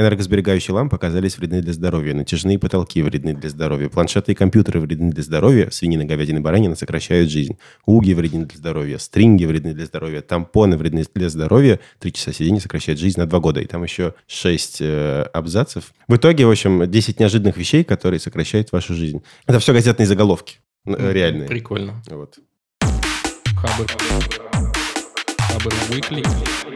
Энергосберегающие лампы оказались вредны для здоровья, натяжные потолки вредны для здоровья, планшеты и компьютеры вредны для здоровья, свинина, говядина, баранина сокращают жизнь, уги вредны для здоровья, стринги вредны для здоровья, тампоны вредны для здоровья, три часа сидения сокращают жизнь на два года, и там еще шесть э, абзацев. В итоге, в общем, 10 неожиданных вещей, которые сокращают вашу жизнь. Это все газетные заголовки, реальные. Прикольно. Вот. Хабр. Хабр Weekly.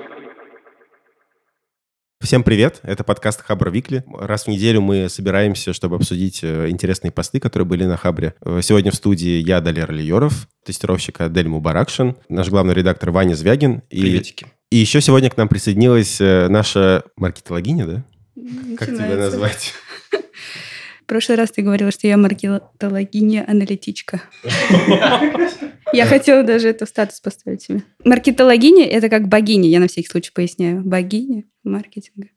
Всем привет, это подкаст Хабр Викли. Раз в неделю мы собираемся, чтобы обсудить э, интересные посты, которые были на Хабре. Э, Сегодня в студии я, Далер Лиеров, тестировщик Адель Мубаракшин, наш главный редактор Ваня Звягин. И, Приветики. и еще сегодня к нам присоединилась э, наша маркетологиня, да? Как тебя Начинается. назвать? В прошлый раз ты говорила, что я маркетологиня-аналитичка. Я хотела даже это в статус поставить себе. Маркетологиня — это как богиня, я на всякий случай поясняю. Богиня маркетинга.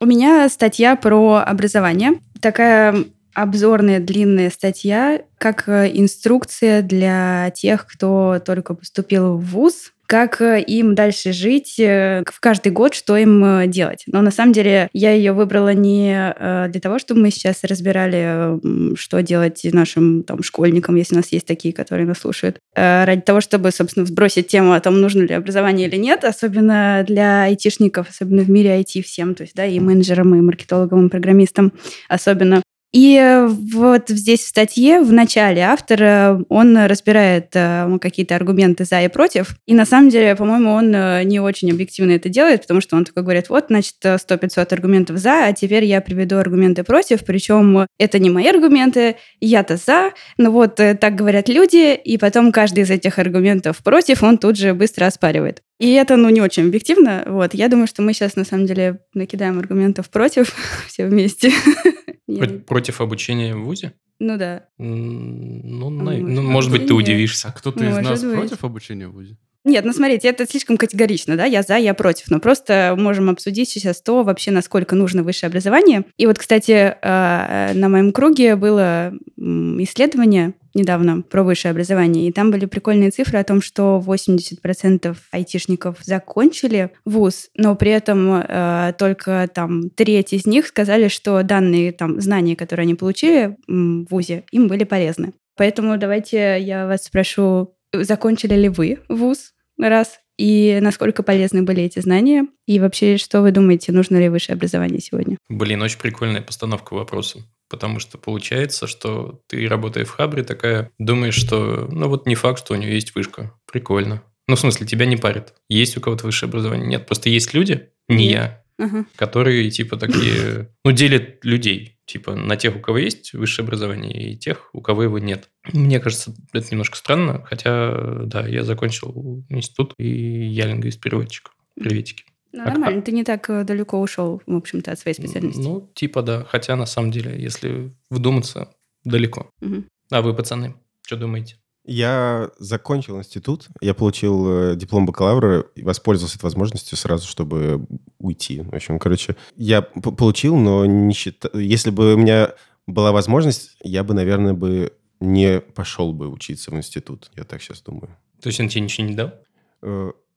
У меня статья про образование. Такая обзорная длинная статья, как э, инструкция для тех, кто только поступил в ВУЗ, как э, им дальше жить э, в каждый год, что им э, делать. Но на самом деле я ее выбрала не для того, чтобы мы сейчас разбирали, что делать нашим там, школьникам, если у нас есть такие, которые нас слушают, ради того, чтобы, собственно, сбросить тему о том, нужно ли образование или нет, особенно для айтишников, особенно в мире IT всем, то есть, да, и менеджерам, и маркетологам, и программистам особенно. И э, вот здесь в статье в начале автор, э, он разбирает э, какие-то аргументы за и против. И на самом деле, по-моему, он не очень объективно это делает, потому что он такой говорит, вот, значит, 100-500 аргументов за, а теперь я приведу аргументы против, причем это не мои аргументы, я-то за, но вот э, так говорят люди, и потом каждый из этих аргументов против он тут же быстро оспаривает. И это, ну, не очень объективно. Вот. Я думаю, что мы сейчас, на самом деле, накидаем аргументов против все вместе. Я- Про- Против обучения в ВУЗе? Ну да. Ну, на- может ну, быть, может быть, ты нет. удивишься. А кто-то из нас быть. против обучения в ВУЗе? Нет, ну смотрите, это слишком категорично, да, я за, я против, но просто можем обсудить сейчас то, вообще, насколько нужно высшее образование. И вот, кстати, э, на моем круге было исследование недавно про высшее образование, и там были прикольные цифры о том, что 80% айтишников закончили вуз, но при этом э, только там треть из них сказали, что данные там знания, которые они получили в вузе, им были полезны. Поэтому давайте я вас спрошу, закончили ли вы вуз? Раз. И насколько полезны были эти знания? И вообще, что вы думаете, нужно ли высшее образование сегодня? Блин, очень прикольная постановка вопроса. Потому что получается, что ты, работая в Хабре, такая думаешь, что ну вот не факт, что у нее есть вышка. Прикольно. Ну, в смысле, тебя не парят. Есть у кого-то высшее образование? Нет, просто есть люди, не Нет. я, Ага. которые, типа, такие, ну, делят людей, типа, на тех, у кого есть высшее образование, и тех, у кого его нет. Мне кажется, это немножко странно, хотя, да, я закончил институт, и я лингвист-переводчик. Приветики. Ну, А- нормально, ты не так э, далеко ушел, в общем-то, от своей специальности. Ну, типа, да. Хотя, на самом деле, если вдуматься, далеко. Мгм. А вы, пацаны, что думаете? Я закончил институт, я получил э, диплом бакалавра и воспользовался этой возможностью сразу, чтобы уйти. В общем, короче, я получил, но не считаю... Если бы у меня была возможность, я бы, наверное, бы не пошел бы учиться в институт. Я так сейчас думаю. То есть он тебе ничего не дал?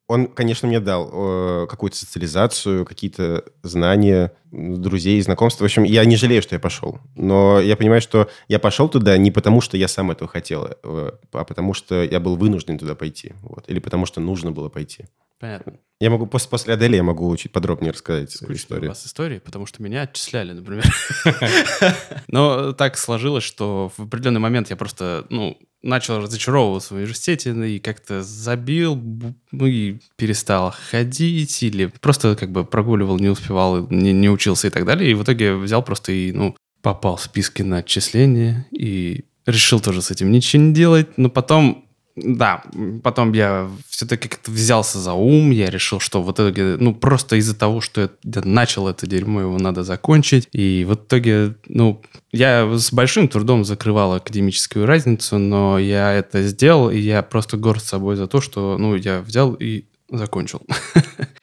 Он, конечно, мне дал э, какую-то социализацию, какие-то знания, друзей, знакомства. В общем, я не жалею, что я пошел. Но я понимаю, что я пошел туда не потому, что я сам этого хотел, э, а потому что я был вынужден туда пойти. Вот. Или потому что нужно было пойти. Понятно. Я могу после, после Адели я могу чуть подробнее рассказать Скучно у историю. вас истории, потому что меня отчисляли, например. Но так сложилось, что в определенный момент я просто, ну, начал разочаровываться в университете ну, и как-то забил, ну и перестал ходить или просто как бы прогуливал, не успевал, не, не учился и так далее. И в итоге взял просто и, ну, попал в списки на отчисление и решил тоже с этим ничего не делать. Но потом да, потом я все-таки как-то взялся за ум, я решил, что в итоге, ну, просто из-за того, что я начал это дерьмо, его надо закончить. И в итоге, ну, я с большим трудом закрывал академическую разницу, но я это сделал, и я просто горд собой за то, что, ну, я взял и закончил.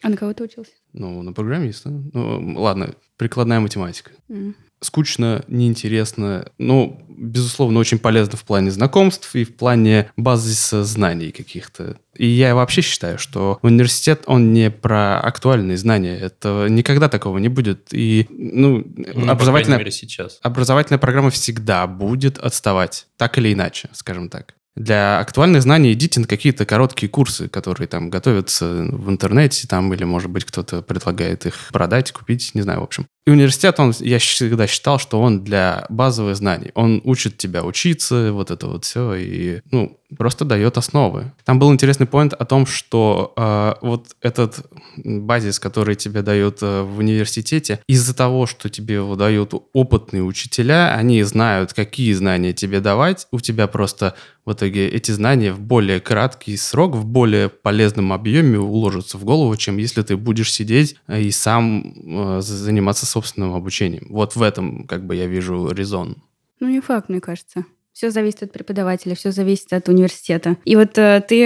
А на кого ты учился? Ну, на программиста. Ну, ладно, прикладная математика. М. скучно, неинтересно. Ну, безусловно, очень полезно в плане знакомств и в плане базиса знаний каких-то. И я вообще считаю, что университет, он не про актуальные знания. Это никогда такого не будет. И, ну, Ну, образовательная, мере, сейчас. образовательная программа всегда будет отставать. Так или иначе, скажем так. Для актуальных знаний идите на какие-то короткие курсы, которые там готовятся в интернете, там, или, может быть, кто-то предлагает их продать, купить, не знаю, в общем. И университет, он, я всегда считал, что он для базовых знаний. Он учит тебя учиться, вот это вот все, и, ну, просто дает основы. Там был интересный поинт о том, что э, вот этот базис, который тебе дают э, в университете, из-за того, что тебе его дают опытные учителя, они знают, какие знания тебе давать, у тебя просто в итоге эти знания в более краткий срок, в более полезном объеме уложатся в голову, чем если ты будешь сидеть э, и сам э, заниматься собственным обучением. Вот в этом, как бы, я вижу резон. Ну, не факт, мне кажется. Все зависит от преподавателя, все зависит от университета. И вот э, ты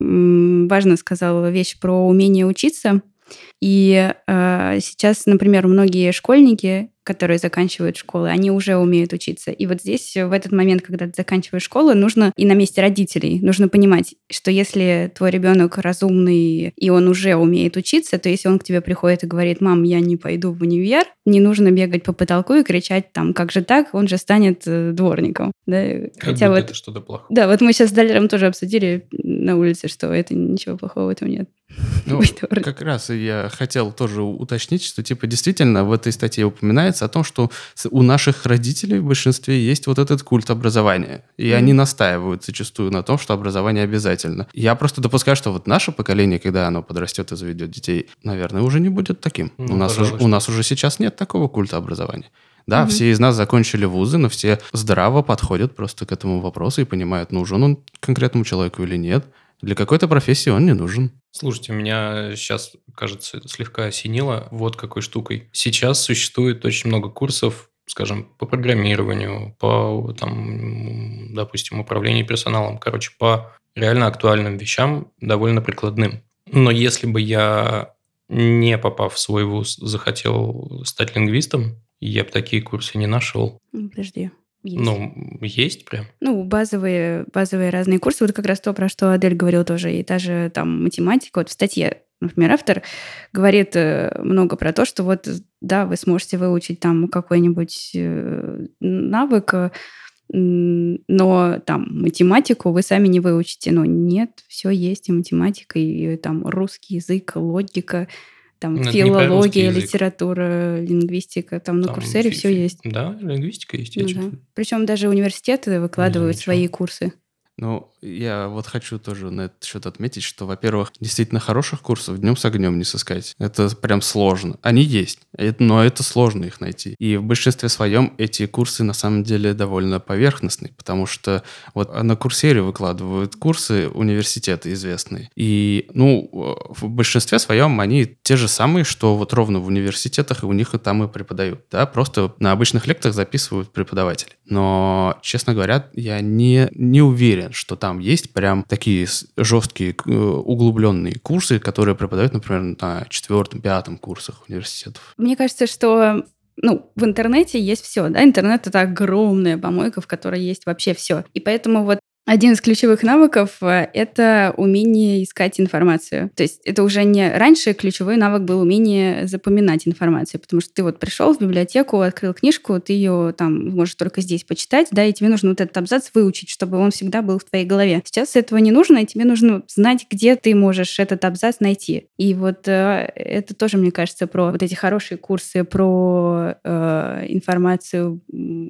м, важно сказала вещь про умение учиться. И э, сейчас, например, многие школьники, которые заканчивают школы, они уже умеют учиться. И вот здесь, в этот момент, когда ты заканчиваешь школу, нужно и на месте родителей, нужно понимать, что если твой ребенок разумный, и он уже умеет учиться, то если он к тебе приходит и говорит, мам, я не пойду в универ, не нужно бегать по потолку и кричать там, как же так, он же станет э, дворником. Да? Как Хотя вот это что-то плохое. да, вот мы сейчас с Далером тоже обсудили на улице, что это ничего плохого в этом нет. Ну, как раз я хотел тоже уточнить, что типа действительно в этой статье упоминается о том, что у наших родителей в большинстве есть вот этот культ образования. И Мгм. они настаивают зачастую на том, что образование обязательно. Я просто допускаю, что вот наше поколение, когда оно подрастет и заведет детей, наверное, уже не будет таким. Ну, у, нас уже, у нас уже сейчас нет такого культа образования. Да, Мгм. все из нас закончили вузы, но все здраво подходят просто к этому вопросу и понимают, нужен он конкретному человеку или нет. Для какой-то профессии он не нужен. Слушайте, меня сейчас, кажется, слегка осенило вот какой штукой. Сейчас существует очень много курсов, скажем, по программированию, по, там, допустим, управлению персоналом, короче, по реально актуальным вещам, довольно прикладным. Но если бы я, не попав в свой вуз, захотел стать лингвистом, я бы такие курсы не нашел. Подожди. Есть. Ну, есть прям. Ну, базовые, базовые разные курсы. Вот как раз то, про что Адель говорил тоже. И та же там математика. Вот в статье, например, автор говорит э, много про то, что вот, да, вы сможете выучить там какой-нибудь э, навык, э, но там математику вы сами не выучите. Но нет, все есть и математика, и там русский язык, логика, там Ну, про русский филология, литература, лингвистика. Там на Там курсере все есть. Да, лингвистика есть. Ну да. Причем даже университеты выкладывают свои курсы. Ну, я вот хочу тоже на этот счет отметить, что, во-первых, действительно хороших курсов днем с огнем не сыскать. Это прям сложно. Они есть, это- но это сложно их найти. И в большинстве своем эти курсы на самом деле довольно поверхностные, потому что вот на Курсере выкладывают курсы университеты известные. И, ну, в большинстве своем они те же самые, что вот ровно в университетах, и у них и там и преподают. Да, просто на обычных лекциях записывают преподаватели. Но, честно говоря, я не, не уверен, что там есть прям такие жесткие, э, углубленные курсы, которые преподают, например, на четвертом, пятом курсах университетов. Мне кажется, что ну, в интернете есть все, да, интернет это огромная помойка, в которой есть вообще все. И поэтому вот один из ключевых навыков э, — это умение искать информацию. То есть это уже не... Раньше ключевой навык был умение запоминать информацию, потому что ты вот пришел в библиотеку, открыл книжку, ты ее там можешь только здесь почитать, да, и тебе нужно вот этот абзац выучить, чтобы он всегда был в твоей голове. Сейчас этого не нужно, и тебе нужно знать, где ты можешь этот абзац найти. И вот э, это тоже, мне кажется, про вот эти хорошие курсы, про э, информацию,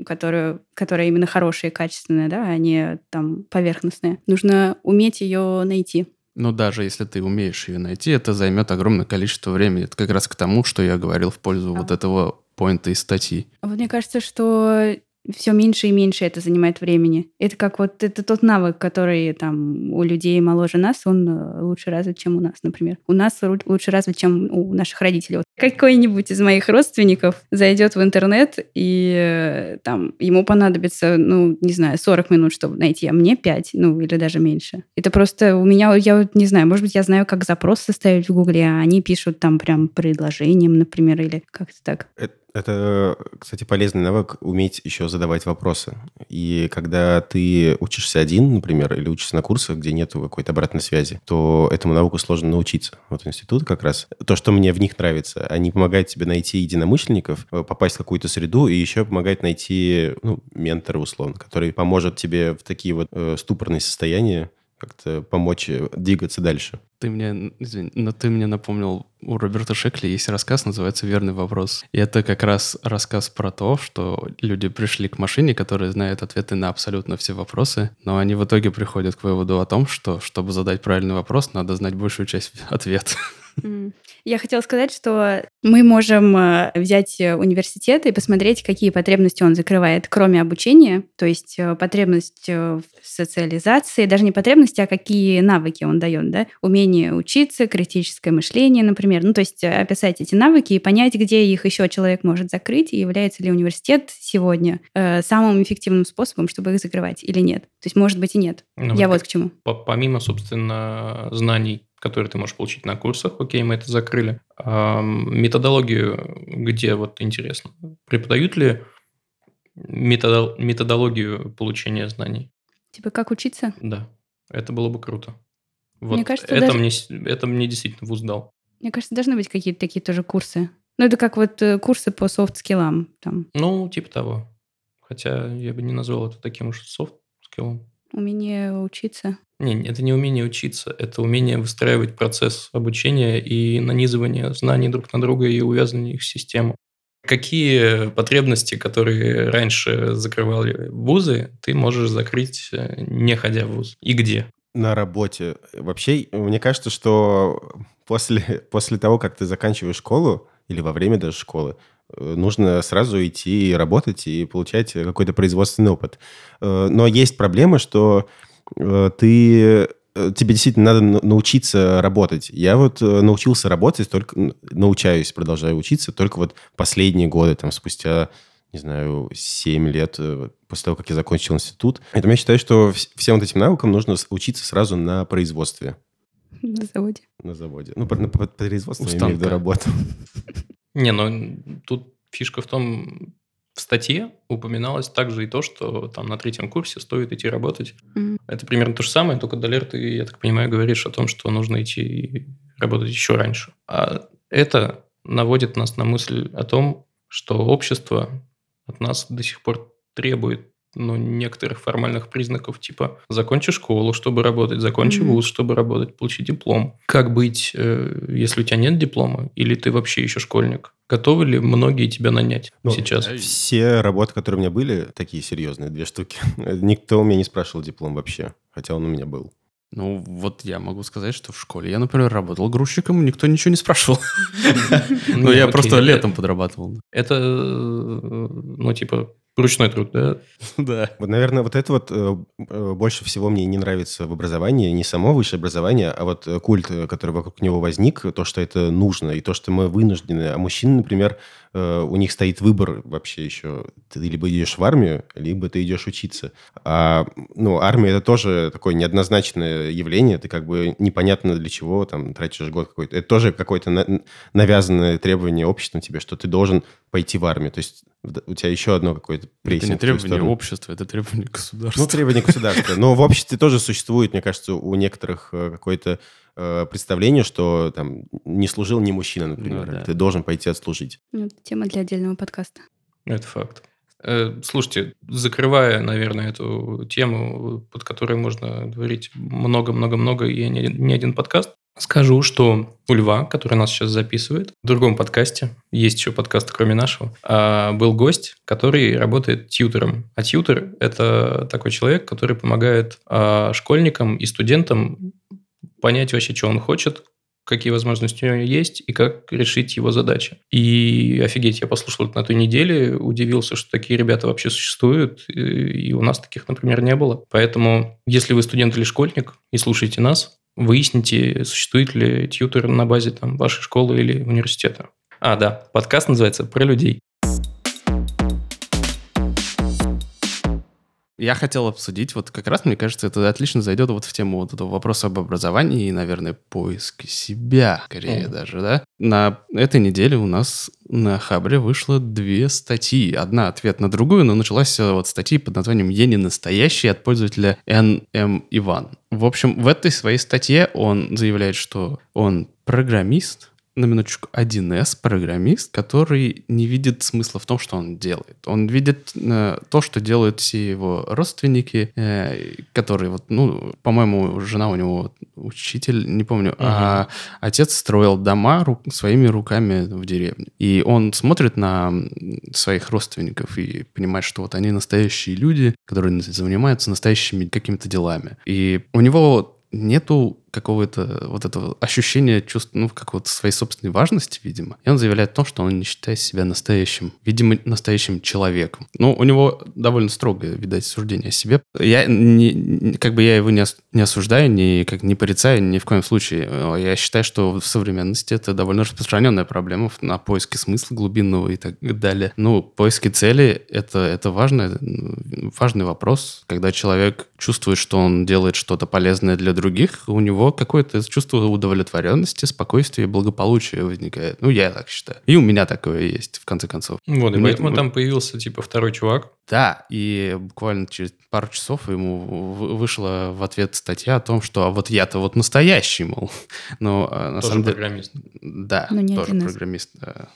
которую, которая именно хорошая и качественная, да, а не там поверхностная. Нужно уметь ее найти. Но даже если ты умеешь ее найти, это займет огромное количество времени. Это как раз к тому, что я говорил в пользу Да. вот этого поинта из статьи. А Вот мне кажется, что все меньше и меньше это занимает времени. Это как вот это тот навык, который там у людей моложе нас, он э, лучше развит, чем у нас, например. У нас лучше развит, чем у наших родителей. Вот какой-нибудь из моих родственников зайдет в интернет и э, там ему понадобится, ну, не знаю, 40 минут, чтобы найти, а мне 5, ну, или даже меньше. Это просто у меня, я вот не знаю, может быть, я знаю, как запрос составить в Гугле, а они пишут там прям предложением, например, или как-то так. Это это, кстати, полезный навык уметь еще задавать вопросы. И когда ты учишься один, например, или учишься на курсах, где нет какой-то обратной связи, то этому навыку сложно научиться. Вот институт как раз. То, что мне в них нравится, они помогают тебе найти единомышленников, э, попасть в какую-то среду и еще помогают найти ну, ментора, условно, который поможет тебе в такие вот э, ступорные состояния как-то помочь э, двигаться дальше. Ты мне, извини, но ты мне напомнил, у Роберта Шекли есть рассказ, называется «Верный вопрос». И это как раз рассказ про то, что люди пришли к машине, которая знает ответы на абсолютно все вопросы, но они в итоге приходят к выводу о том, что, чтобы задать правильный вопрос, надо знать большую часть ответа. Я хотела сказать, что мы можем э, взять э, университет и посмотреть, какие потребности он закрывает, кроме обучения, то есть э, потребность в социализации, даже не потребности, а какие навыки он дает, да, умение учиться, критическое мышление, например, ну, то есть описать эти навыки и понять, где их еще человек может закрыть, и является ли университет сегодня самым эффективным способом, чтобы их закрывать или нет. То есть, может быть, и нет. Ну, Я вот к чему. Помимо, собственно, знаний которые ты можешь получить на курсах. Окей, мы это закрыли. А методологию, где вот интересно, преподают ли методол- методологию получения знаний? Типа как учиться? Да, это было бы круто. Вот мне кажется, это, даже... мне, это мне действительно вуз дал. Мне кажется, должны быть какие-то такие тоже курсы. Ну, это как вот э, курсы по софт-скиллам. Там. Ну, типа того. Хотя я бы не назвал это таким уж софт-скиллом. Умение учиться. Не, это не умение учиться, это умение выстраивать процесс обучения и нанизывания знаний друг на друга и увязывания их в систему. Какие потребности, которые раньше закрывали вузы, ты можешь закрыть, э, не ходя в вуз? И где? На работе. Вообще, мне кажется, что после, после того, как ты заканчиваешь школу, или во время даже школы, нужно сразу идти работать и получать какой-то производственный опыт. Э, но есть проблема, что Э, ты э, тебе действительно надо научиться работать. Я вот э, научился работать только, научаюсь, продолжаю учиться только вот последние годы, там, спустя, не знаю, 7 лет после того, как я закончил институт. Поэтому я считаю, что всем вот этим навыкам нужно учиться сразу на производстве. На заводе. На заводе. Ну, на производстве я имею в виду работу. Не, ну, тут фишка в том, в статье упоминалось также и то, что там на третьем курсе стоит идти работать. Mm-hmm. Это примерно то же самое, только Далер, ты, я так понимаю, говоришь о том, что нужно идти работать еще раньше. А это наводит нас на мысль о том, что общество от нас до сих пор требует ну, некоторых формальных признаков, типа закончи школу, чтобы работать, закончи mm-hmm. вуз, чтобы работать, получи диплом. Как быть, э, если у тебя нет диплома, или ты вообще еще школьник? Готовы ли многие тебя нанять ну, сейчас? Все работы, которые у меня были, такие серьезные, две штуки, никто у меня не спрашивал диплом вообще, хотя он у меня был. Ну, вот я могу сказать, что в школе я, например, работал грузчиком, никто ничего не спрашивал. Ну, я просто летом подрабатывал. Это, э, ну, типа, Ручной труд, да? Да. Вот, наверное, вот это вот э, э, больше всего мне не нравится в образовании. Не само высшее образование, а вот э, культ, который вокруг него возник, то, что это нужно, и то, что мы вынуждены. А мужчины, например, у них стоит выбор вообще еще. Ты либо идешь в армию, либо ты идешь учиться. А, ну, армия – это тоже такое неоднозначное явление. Ты как бы непонятно для чего там тратишь год какой-то. Это тоже какое-то на- навязанное требование обществом тебе, что ты должен пойти в армию. То есть у тебя еще одно какое-то прессинг. Это не требование общества, это требование государства. Ну, требование государства. Но в обществе тоже существует, мне кажется, у некоторых э, какое-то э, представление, что там не служил ни мужчина, например. Ну, да. Ты должен пойти отслужить. Ну, тема для отдельного подкаста. Это факт. Э, слушайте, закрывая, наверное, эту тему, под которой можно говорить много-много-много и не, не один подкаст, Скажу, что у Льва, который нас сейчас записывает, в другом подкасте, есть еще подкаст, кроме нашего, а, был гость, который работает тьютером. А тьютер – это такой человек, который помогает а, школьникам и студентам понять вообще, что он хочет, какие возможности у него есть и как решить его задачи. И офигеть, я послушал это на той неделе, удивился, что такие ребята вообще существуют, и у нас таких, например, не было. Поэтому, если вы студент или школьник и слушаете нас, выясните, существует ли тьютер на базе там, вашей школы или университета. А, да, подкаст называется «Про людей». Я хотел обсудить, вот как раз, мне кажется, это отлично зайдет вот в тему вот этого вопроса об образовании и, наверное, поиске себя, скорее mm. даже, да. На этой неделе у нас на Хабре вышло две статьи. Одна ответ на другую, но началась вот статья под названием «Я не настоящий» от пользователя Н.М. Иван. В общем, в этой своей статье он заявляет, что он программист, на минуточку, 1С программист, который не видит смысла в том, что он делает. Он видит э, то, что делают все его родственники, э, которые вот, ну, по-моему, жена у него учитель, не помню, угу. а отец строил дома ру- своими руками в деревне. И он смотрит на своих родственников и понимает, что вот они настоящие люди, которые занимаются настоящими какими-то делами. И у него нету какого-то вот этого ощущения чувств, ну, какого-то своей собственной важности, видимо. И он заявляет о том, что он не считает себя настоящим, видимо, настоящим человеком. Ну, у него довольно строгое, видать, суждение о себе. Я не, как бы я его не, ос, не осуждаю, не, как, не порицаю ни в коем случае. Я считаю, что в современности это довольно распространенная проблема на поиске смысла глубинного и так далее. Ну, поиски цели это, это важно, важный вопрос, когда человек чувствует, что он делает что-то полезное для других, у него какое-то чувство удовлетворенности, спокойствия и благополучия возникает. Ну, я так считаю. И у меня такое есть, в конце концов. Вот, и Мне, поэтому там появился, типа, второй чувак. Да, и буквально через пару часов ему вышла в ответ статья о том, что а вот я-то вот настоящий, мол. Но а, на тоже самом деле... программист. Да, Но не тоже программист. Да.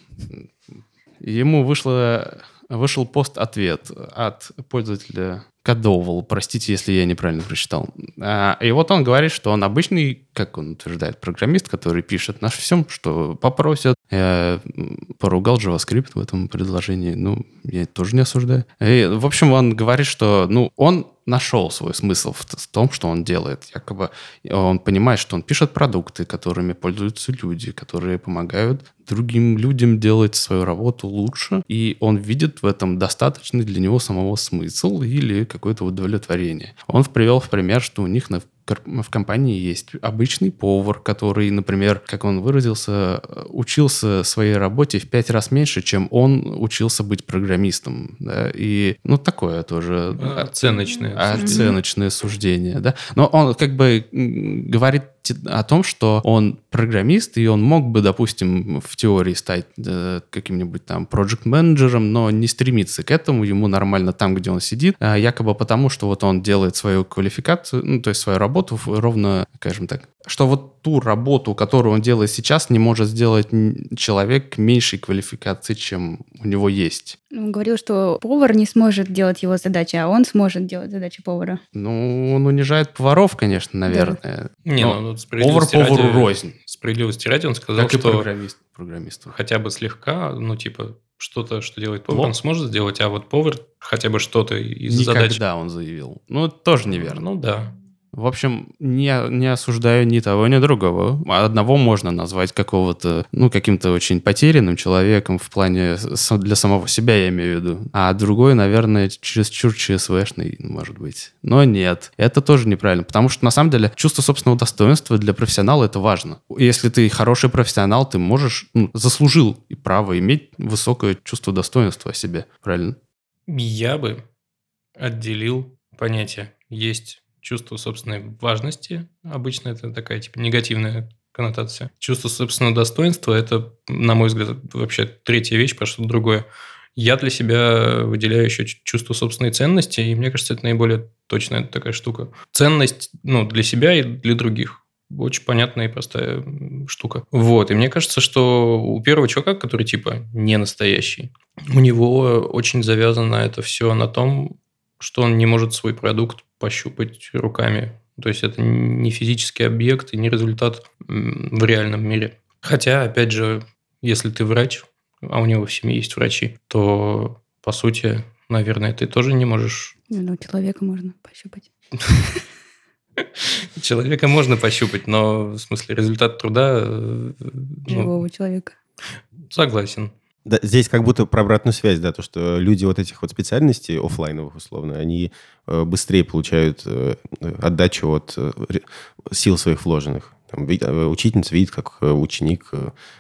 Ему вышло, вышел пост-ответ от пользователя Кадовал, простите, если я неправильно прочитал. А, и вот он говорит, что он обычный, как он утверждает, программист, который пишет на всем, что попросят. Я поругал JavaScript в этом предложении, ну, я тоже не осуждаю. И, в общем, он говорит, что, ну, он нашел свой смысл в, том, что он делает. Якобы он понимает, что он пишет продукты, которыми пользуются люди, которые помогают другим людям делать свою работу лучше, и он видит в этом достаточный для него самого смысл или какое-то удовлетворение. Он привел в пример, что у них на в компании есть обычный повар, который, например, как он выразился, учился своей работе в пять раз меньше, чем он учился быть программистом. Да? И, ну, такое тоже... Оценочное. Оценочное суждение, да. Но он как бы говорит о том, что он программист, и он мог бы, допустим, в теории стать э, каким-нибудь там проект-менеджером, но не стремиться к этому, ему нормально там, где он сидит, а якобы потому, что вот он делает свою квалификацию, ну, то есть свою работу ровно, скажем так, что вот ту работу, которую он делает сейчас, не может сделать человек меньшей квалификации, чем у него есть. Он говорил, что повар не сможет делать его задачи, а он сможет делать задачи повара. Ну, он унижает поваров, конечно, наверное. Да. Не, ну, повар повару ради, рознь. Справедливости ради он сказал, как что... программист, программисту. Хотя бы слегка, ну, типа, что-то, что делает повар, он сможет сделать, а вот повар хотя бы что-то из задач... Никогда он заявил. Ну, это тоже неверно. Ну, да. В общем, не, не осуждаю ни того, ни другого. Одного можно назвать какого-то, ну, каким-то очень потерянным человеком в плане для самого себя, я имею в виду. А другой, наверное, чересчур ЧСВшный, может быть. Но нет, это тоже неправильно, потому что, на самом деле, чувство собственного достоинства для профессионала это важно. Если ты хороший профессионал, ты можешь, ну, заслужил и право иметь высокое чувство достоинства о себе, правильно? Я бы отделил понятие. Есть чувство собственной важности. Обычно это такая типа негативная коннотация. Чувство собственного достоинства – это, на мой взгляд, вообще третья вещь, про что-то другое. Я для себя выделяю еще чувство собственной ценности, и мне кажется, это наиболее точная такая штука. Ценность ну, для себя и для других. Очень понятная и простая штука. Вот. И мне кажется, что у первого чувака, который типа не настоящий, у него очень завязано это все на том, что он не может свой продукт пощупать руками. То есть это не физический объект и не результат в реальном мире. Хотя, опять же, если ты врач, а у него в семье есть врачи, то, по сути, наверное, ты тоже не можешь... Ну, человека можно пощупать. Человека можно пощупать, но в смысле результат труда... э, ну, Живого человека. согласен. Да, здесь как будто про обратную связь, да, то, что люди вот этих вот специальностей оффлайновых условно, они э, быстрее получают э, отдачу от э, сил своих вложенных. Там, учительница видит, как ученик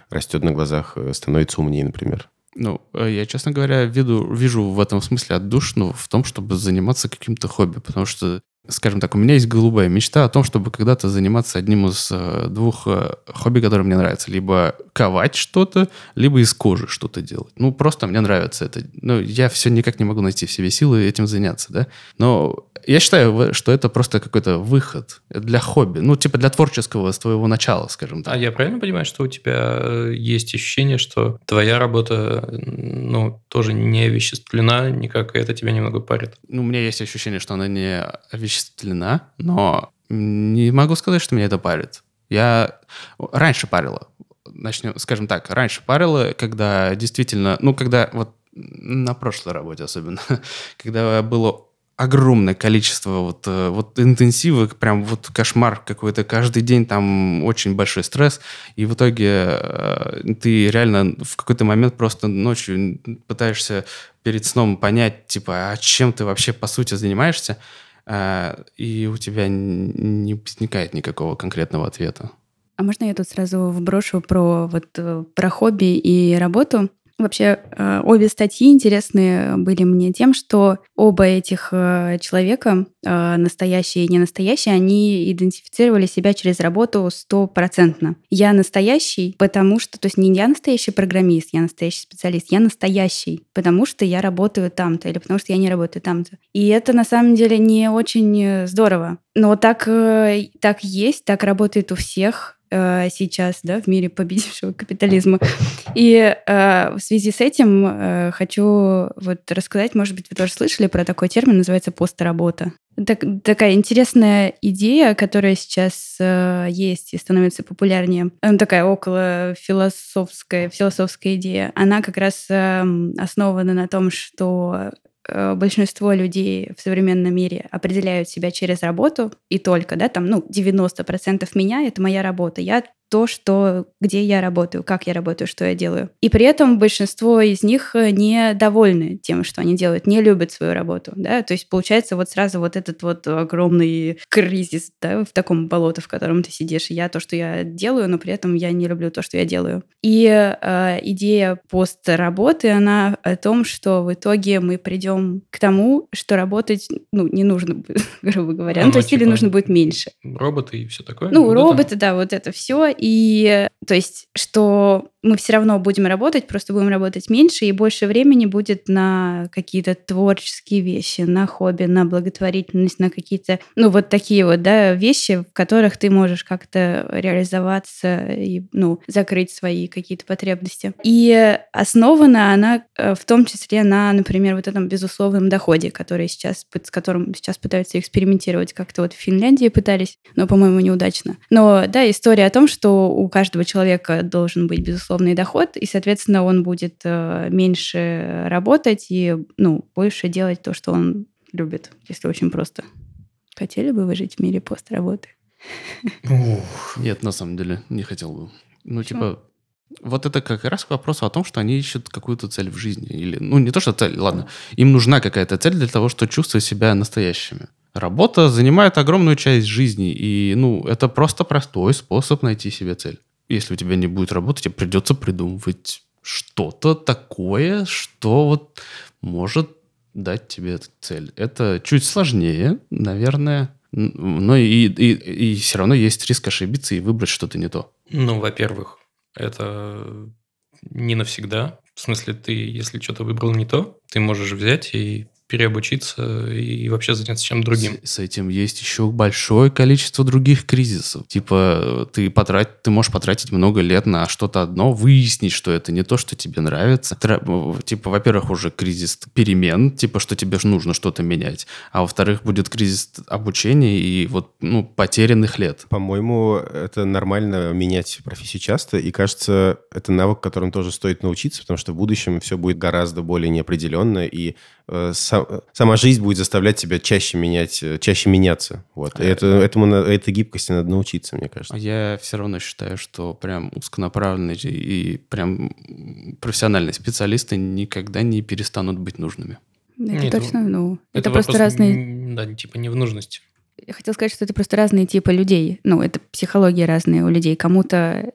растет на глазах, становится умнее, например. Ну, я, честно говоря, виду, вижу в этом смысле отдушину в том, чтобы заниматься каким-то хобби, потому что, скажем так, у меня есть голубая мечта о том, чтобы когда-то заниматься одним из э, двух э, хобби, которые мне нравятся. Либо ковать что-то, либо из кожи что-то делать. Ну, просто мне нравится это. Ну, я все никак не могу найти в себе силы этим заняться, да. Но я считаю, что это просто какой-то выход для хобби. Ну, типа для творческого с твоего начала, скажем так. А я правильно понимаю, что у тебя э, есть ощущение, что твоя работа, ну, тоже не овеществлена никак, и это тебя немного парит? Ну, у меня есть ощущение, что она не овеществлена, но не могу сказать, что меня это парит. Я раньше парила. Начнем, скажем так, раньше парила, когда действительно, ну, когда вот на прошлой работе особенно, когда было огромное количество вот, э, вот интенсивы, прям вот кошмар какой-то, каждый день там очень большой стресс, и в итоге э, ты реально в какой-то момент просто ночью пытаешься перед сном понять, типа, а чем ты вообще по сути занимаешься, и у тебя не возникает никакого конкретного ответа. А можно я тут сразу вброшу про вот э, про хобби и работу? Вообще, э, обе статьи интересные были мне тем, что оба этих э, человека, э, настоящие и не настоящие, они идентифицировали себя через работу стопроцентно. Я настоящий, потому что, то есть не я настоящий программист, я настоящий специалист, я настоящий, потому что я работаю там-то или потому что я не работаю там-то. И это на самом деле не очень здорово. Но так, так есть, так работает у всех э, сейчас, да, в мире победившего капитализма. И э, в связи с этим э, хочу вот рассказать, может быть, вы тоже слышали про такой термин, называется постработа. Так, такая интересная идея, которая сейчас э, есть и становится популярнее. Она такая около философская, философская идея. Она как раз эм, основана на том, что э, большинство людей в современном мире определяют себя через работу и только, да, там, ну, 90% меня — это моя работа. Я то, что, где я работаю, как я работаю, что я делаю. И при этом большинство из них э, недовольны тем, что они делают, не любят свою работу, да, то есть получается вот сразу вот этот вот огромный кризис, да, в таком болото, в котором ты сидишь. Я то, что я делаю, но при этом я не люблю то, что я делаю. И э, идея постработы, она о том, что в итоге мы придем к тому, что работать, ну, не нужно, грубо говоря, А, ну, то есть или нужно будет меньше. Роботы и все такое? Ну, Вот это? роботы, да, вот это все. И то есть, что мы все равно будем работать, просто будем работать меньше, и больше времени будет на какие-то творческие вещи, на хобби, на благотворительность, на какие-то, ну, вот такие вот, да, вещи, в которых ты можешь как-то реализоваться и, ну, закрыть свои какие-то потребности. И основана она э, в том числе на, например, вот этом безусловном доходе, который сейчас, с которым сейчас пытаются экспериментировать. Как-то вот в Финляндии пытались, но, по-моему, неудачно. Но, да, история о том, что у каждого человека должен быть безусловный доход, и, соответственно, он будет э, меньше работать и, ну, больше делать то, что он любит, если очень просто. Хотели бы вы жить в мире после работы? Ух. Нет, на самом деле, не хотел бы. Ну, Почему? типа, вот это как раз к вопросу о том, что они ищут какую-то цель в жизни. Или, ну, не то, что цель, ладно. Им нужна какая-то цель для того, чтобы чувствовать себя настоящими. Работа занимает огромную часть жизни, и, ну, это просто простой способ найти себе цель. Если у тебя не будет работы, тебе придется придумывать что-то такое, что вот может дать тебе цель. Это чуть сложнее, наверное, но и, и, и все равно есть риск ошибиться и выбрать что-то не то. Ну, во-первых, это не навсегда. В смысле, ты, если что-то выбрал не то, ты можешь взять и переобучиться и вообще заняться чем другим. С, с этим есть еще большое количество других кризисов. Типа, ты, потрать, ты можешь потратить много лет на что-то одно, выяснить, что это не то, что тебе нравится. Тра- Типа, во-первых, уже кризис перемен, типа, что тебе ж нужно что-то менять. А во-вторых, будет кризис обучения и вот, ну, потерянных лет. По-моему, это нормально менять профессию часто, и кажется, это навык, которым тоже стоит научиться, потому что в будущем все будет гораздо более неопределенно, и сам- сама жизнь будет заставлять тебя чаще менять, э, чаще меняться. Вот. И это, этому, этой гибкости надо научиться, мне кажется. А Я все равно считаю, что прям узконаправленные и прям профессиональные специалисты никогда не перестанут быть нужными. Это Нет, точно, ну, это, вопрос просто разные... Да, типа не в нужности. Я хотела сказать, что это просто разные типы людей. Ну, это психология разные у людей. Кому-то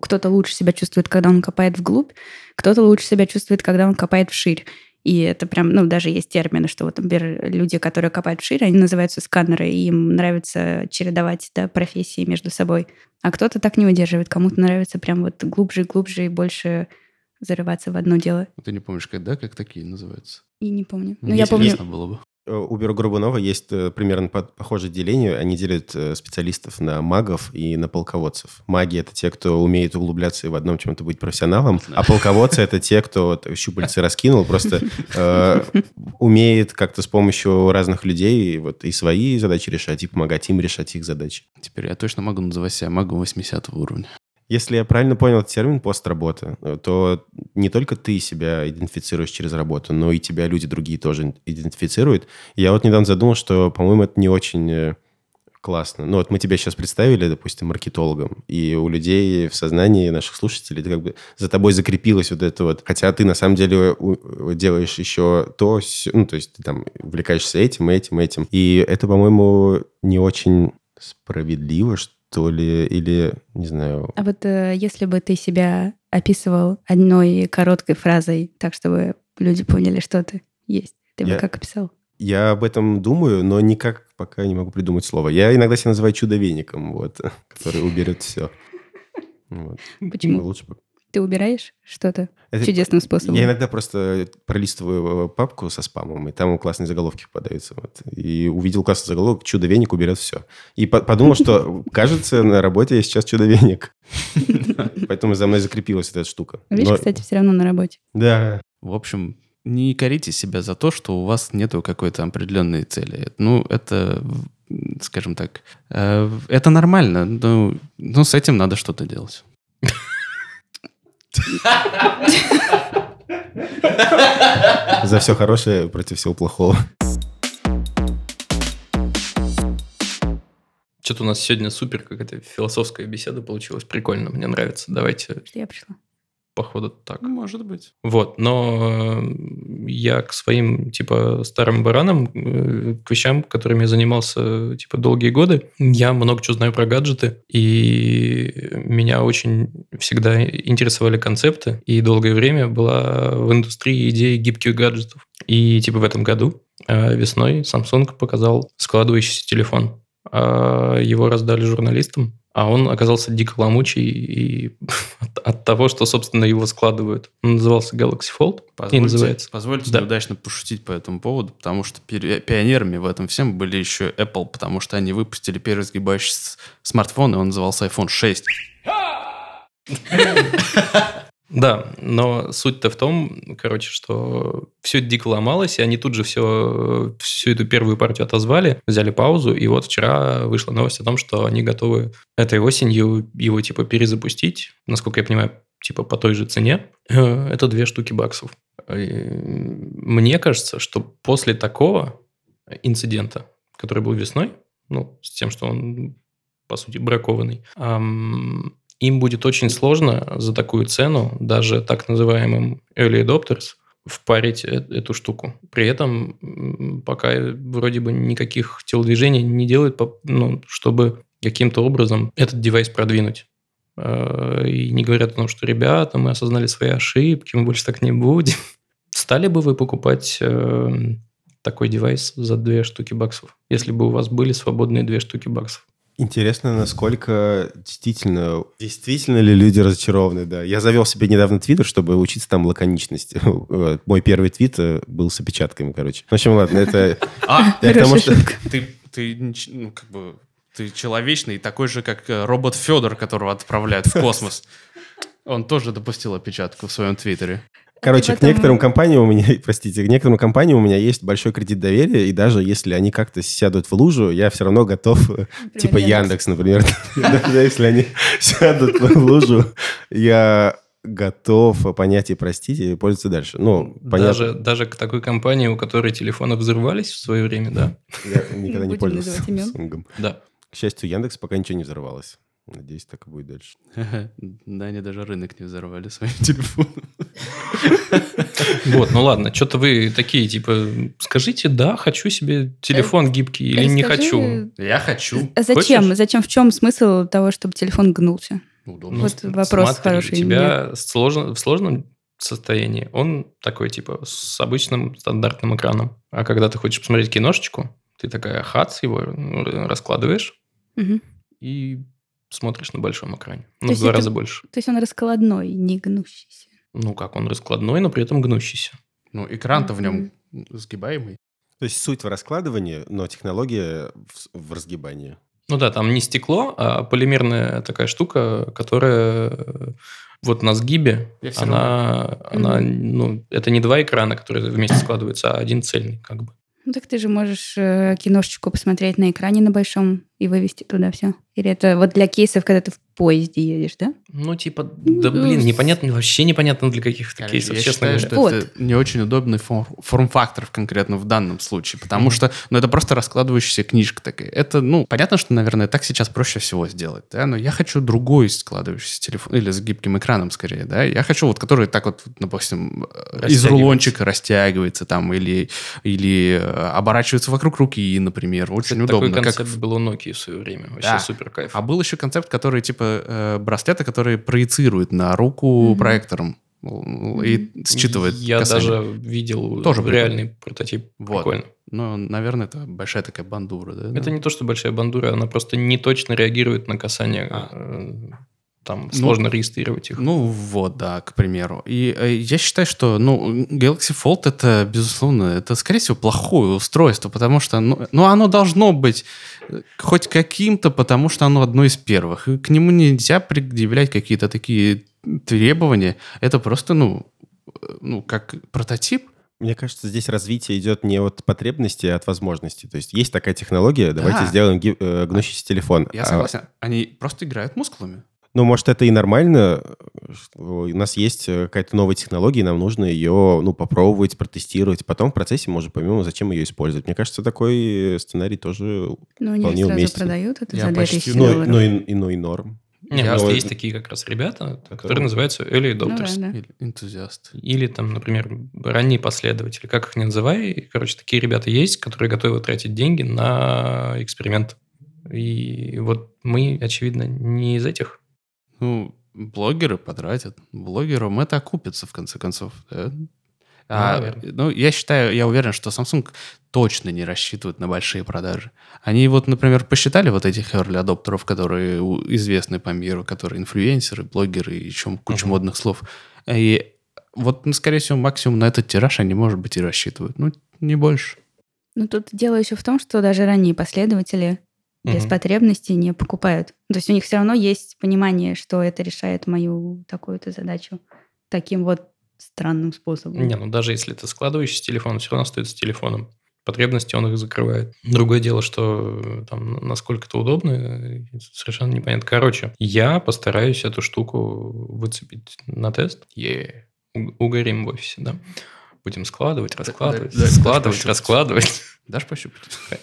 кто-то лучше себя чувствует, когда он копает вглубь, кто-то лучше себя чувствует, когда он копает вширь. И это прям, ну, даже есть термины, что вот, например, люди, которые копают вширь, они называются сканеры, и им нравится чередовать да, профессии между собой. А кто-то так не выдерживает, кому-то нравится прям вот глубже и глубже и больше зарываться в одно дело. Ты не помнишь, когда, как такие называются? И не помню. Ну, Мне я помню... интересно было бы. Э, У Бюро Горбунова есть э, примерно по- похожее деление. Они делят э, специалистов на магов и на полководцев. Маги — это те, кто умеет углубляться и в одном чем-то быть профессионалом, а полководцы — это те, кто щупальцы раскинул, просто э, умеет как-то с помощью разных людей вот и свои задачи решать, и помогать им решать их задачи. Теперь я точно могу называть себя магом 80 уровня. Если я правильно понял термин постработа, э, то не только ты себя идентифицируешь через работу, но и тебя люди другие тоже идентифицируют. Я вот недавно задумал, что, по-моему, это не очень э, классно. Ну вот мы тебя сейчас представили, допустим, маркетологом, и у людей в сознании наших слушателей как бы за тобой закрепилось вот это вот, хотя ты на самом деле делаешь еще то, ну то есть ты там увлекаешься этим, этим, этим. И это, по-моему, не очень справедливо, что ли, или, не знаю, А вот э, если бы ты себя описывал одной короткой фразой, так чтобы люди поняли, что ты есть, ты бы Я- как описал? Я об этом думаю, но никак пока не могу придумать слово. Я иногда себя называю чудо-веником, вот, который уберет все. Вот. Почему? Лучше бы. Ты убираешь что-то Это- чудесным способом? Я иногда просто пролистываю э, папку со спамом, и там классные заголовки попадаются. Вот. И увидел классный заголовок «Чудо-веник уберет все». И по- подумал, что, кажется, на работе я сейчас чудо-веник. Поэтому за мной закрепилась эта штука. Видишь, Но- кстати, все равно на работе. Да. В общем, не корите себя за то, что у вас нету какой-то определенной цели. Ну, это, скажем так, э, это нормально. Ну, ну, с этим надо что-то делать. За все хорошее против всего плохого. Что-то у нас сегодня супер какая-то философская беседа получилась. Прикольно, мне нравится. Давайте Что я пришла. По ходу так. Может быть. Вот, но э, я к своим, типа, старым баранам, э, к вещам, которыми я занимался, типа, долгие годы, я много чего знаю про гаджеты, и меня очень всегда интересовали концепты, и долгое время была в индустрии идея гибких гаджетов. И, типа, в этом году э, весной Samsung показал складывающийся телефон. А Его раздали журналистам, а он оказался дико ломучий и от, от того, что, собственно, его складывают. Он назывался Galaxy Fold и Позвольте, называется. позвольте Да. неудачно пошутить по этому поводу, потому что пи- пионерами в этом всем были еще Apple, потому что они выпустили первый сгибающийся смартфон, и он назывался iPhone 6. Да, но суть-то в том, короче, что все это дико ломалось, и они тут же все, всю эту первую партию отозвали, взяли паузу, и вот вчера вышла новость о том, что они готовы этой осенью его типа перезапустить, насколько я понимаю, типа по той же цене. Э, Это две штуки баксов. И Мне кажется, что после такого инцидента, который был весной, ну, с тем, что он, по сути, бракованный, ам, им будет очень сложно за такую цену даже так называемым early adopters впарить э- эту штуку. При этом пока вроде бы никаких телодвижений не делают, ну, чтобы каким-то образом этот девайс продвинуть. Э, И не говорят о том, что ребята, мы осознали свои ошибки, мы больше так не будем. Стали бы вы покупать э, такой девайс за две штуки баксов, если бы у вас были свободные две штуки баксов? Интересно, насколько действительно, действительно ли люди разочарованы, да. Я завел себе недавно твиттер, чтобы учиться там лаконичности. Мой первый твит э, был с опечатками, короче. В общем, ладно, это... А, Я к тому, Хорошая что- ты, ты, ну, как бы, ты человечный, такой же, как э, робот Федор, которого отправляют в космос. Он тоже допустил опечатку в своем твиттере. Короче, Ты к потом- некоторым компаниям у меня, простите, к некоторым компаниям у меня есть большой кредит доверия, и даже если они как-то сядут в лужу, я все равно готов, э, типа Яндекс. Яндекс, например, даже если они сядут в лужу, я готов понять и простить и пользоваться дальше. Ну, Даже, понятно. даже к такой компании, у которой телефоны взрывались в свое время, да. Я никогда не пользовался. Samsung. Да. К счастью, Яндекс пока ничего не взорвалось. Надеюсь, так и будет дальше. Да, они даже рынок не взорвали своим телефоном. Вот, ну ладно, что-то вы такие, типа, скажите, да, хочу себе телефон гибкий или не хочу. Я хочу. а Зачем? Зачем? В чем смысл того, чтобы телефон гнулся? Удобно. Вот вопрос смотри, хороший У тебя сложно, в сложном состоянии он такой, типа, с обычным стандартным экраном. А когда ты хочешь посмотреть киношечку, ты такая хац его ну, раскладываешь и смотришь на большом экране. Ну, То в два это- раза больше. То есть он раскладной, не гнущийся. Ну как, он раскладной, но при этом гнущийся. Ну, экран-то в нем сгибаемый. То есть суть в раскладывании, но технология в, в разгибании. Ну да, там не стекло, а полимерная такая штука, которая э, вот на сгибе, Я она, она, Мгм. ну, это не два экрана, которые вместе складываются, а один цельный, как бы. Ну так ты же можешь э, киношечку посмотреть на экране на большом и вывести туда все. Или это вот для кейсов, когда ты в поезде едешь, да? Ну, типа, да Ну, блин, с- непонятно, вообще непонятно для каких Короче, кейсов, я честно считаю, говоря. что это не очень удобный фор- форм-фактор конкретно в данном случае, потому что, ну, это просто раскладывающаяся книжка такая. Это, ну, понятно, что, наверное, так сейчас проще всего сделать, да, но я хочу другой складывающийся телефон, или с гибким экраном скорее, да, я хочу вот, который так вот, допустим, э, из рулончика растягивается там, или, или э, оборачивается вокруг руки, например, очень Кстати, удобно. Такой как концепт был у Nokia в свое время. Вообще Да. супер кайф. А был еще концепт, который типа э, браслета, которые проецируют на руку Мгм. проектором и считывает Я касание. даже видел Тоже прикольно. реальный прототип. Вот. Прикольно. Ну, наверное, это большая такая бандура, да? Это не то, что большая бандура, она просто не точно реагирует на касание. А. Там Ну, сложно регистрировать их. Ну, вот, да, к примеру. И э, я считаю, что, ну, Galaxy Fold это, безусловно, это, скорее всего, плохое устройство, потому что, ну, ну, оно должно быть э, хоть каким-то, потому что оно одно из первых. И к нему нельзя предъявлять какие-то такие требования. Это просто, ну, э, ну, как прототип. Мне кажется, здесь развитие идет не от потребности, а от возможности. То есть есть такая технология, давайте Да. сделаем э, гнущийся телефон. Я А, согласен. Они просто играют мускулами. Ну, может, это и нормально. У нас есть э, какая-то новая технология, и нам нужно ее, ну, попробовать, протестировать. Потом в процессе мы уже поймем, зачем ее использовать. Мне кажется, такой сценарий тоже, Ну, они Вполне сразу уместен. продают это Я за почти- 2000 ну, долларов. ну, и, и- ну и норм. Не, Я просто вот- есть такие как раз ребята, которые Которые- называются early Ну да, adopters. да. Или энтузиаст. Или там, например, ранние последователи, как их не называй. Короче, такие ребята есть, которые готовы тратить деньги на эксперимент. И вот мы, очевидно, не из этих. Ну, блогеры потратят. Блогерам это окупится, в конце концов. да? А, наверное. ну, я считаю, я уверен, что Samsung точно не рассчитывает на большие продажи. Они вот, например, посчитали вот этих early адоптеров, которые известны по миру, которые инфлюенсеры, блогеры и еще куча Мгм. модных слов. И вот, ну, скорее всего, максимум на этот тираж они, может быть, и рассчитывают. Ну, не больше. Ну, тут дело еще в том, что даже ранние последователи без Мгм. потребностей не покупают. То есть у них все равно есть понимание, что это решает мою такую-то задачу таким вот странным способом. Не, ну даже если это складывающийся телефон, все равно остается телефоном. Потребности он их закрывает. Другое дело, что э, там насколько это удобно, э, совершенно непонятно. Короче, я постараюсь эту штуку выцепить на тест. Е, у- угорим в офисе, да. Будем складывать, раскладывать, да, да, складывать, раскладывать. Дашь пощупать?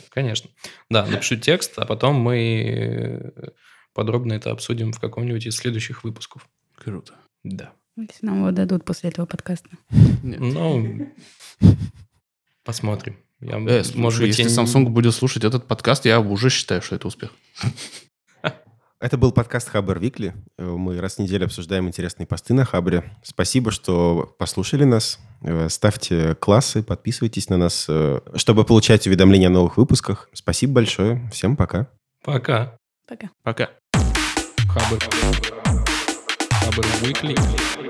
Конечно. Да, напишу текст, а потом мы э, подробно это обсудим в каком-нибудь из следующих выпусков. Круто. Да. Если нам его дадут после этого подкаста. Нет. Ну, посмотрим. Я, Э, слушай, может быть, если я Samsung будет слушать этот подкаст, я уже считаю, что это успех. Это был подкаст Хабр Викли. Э, Мы раз в неделю обсуждаем интересные посты на Хабре. Спасибо, что послушали нас. Э, Ставьте классы, подписывайтесь на нас, э, чтобы получать уведомления о новых выпусках. Спасибо большое. Всем пока. Пока. Пока. Пока. Хабр. Хабр Weekly.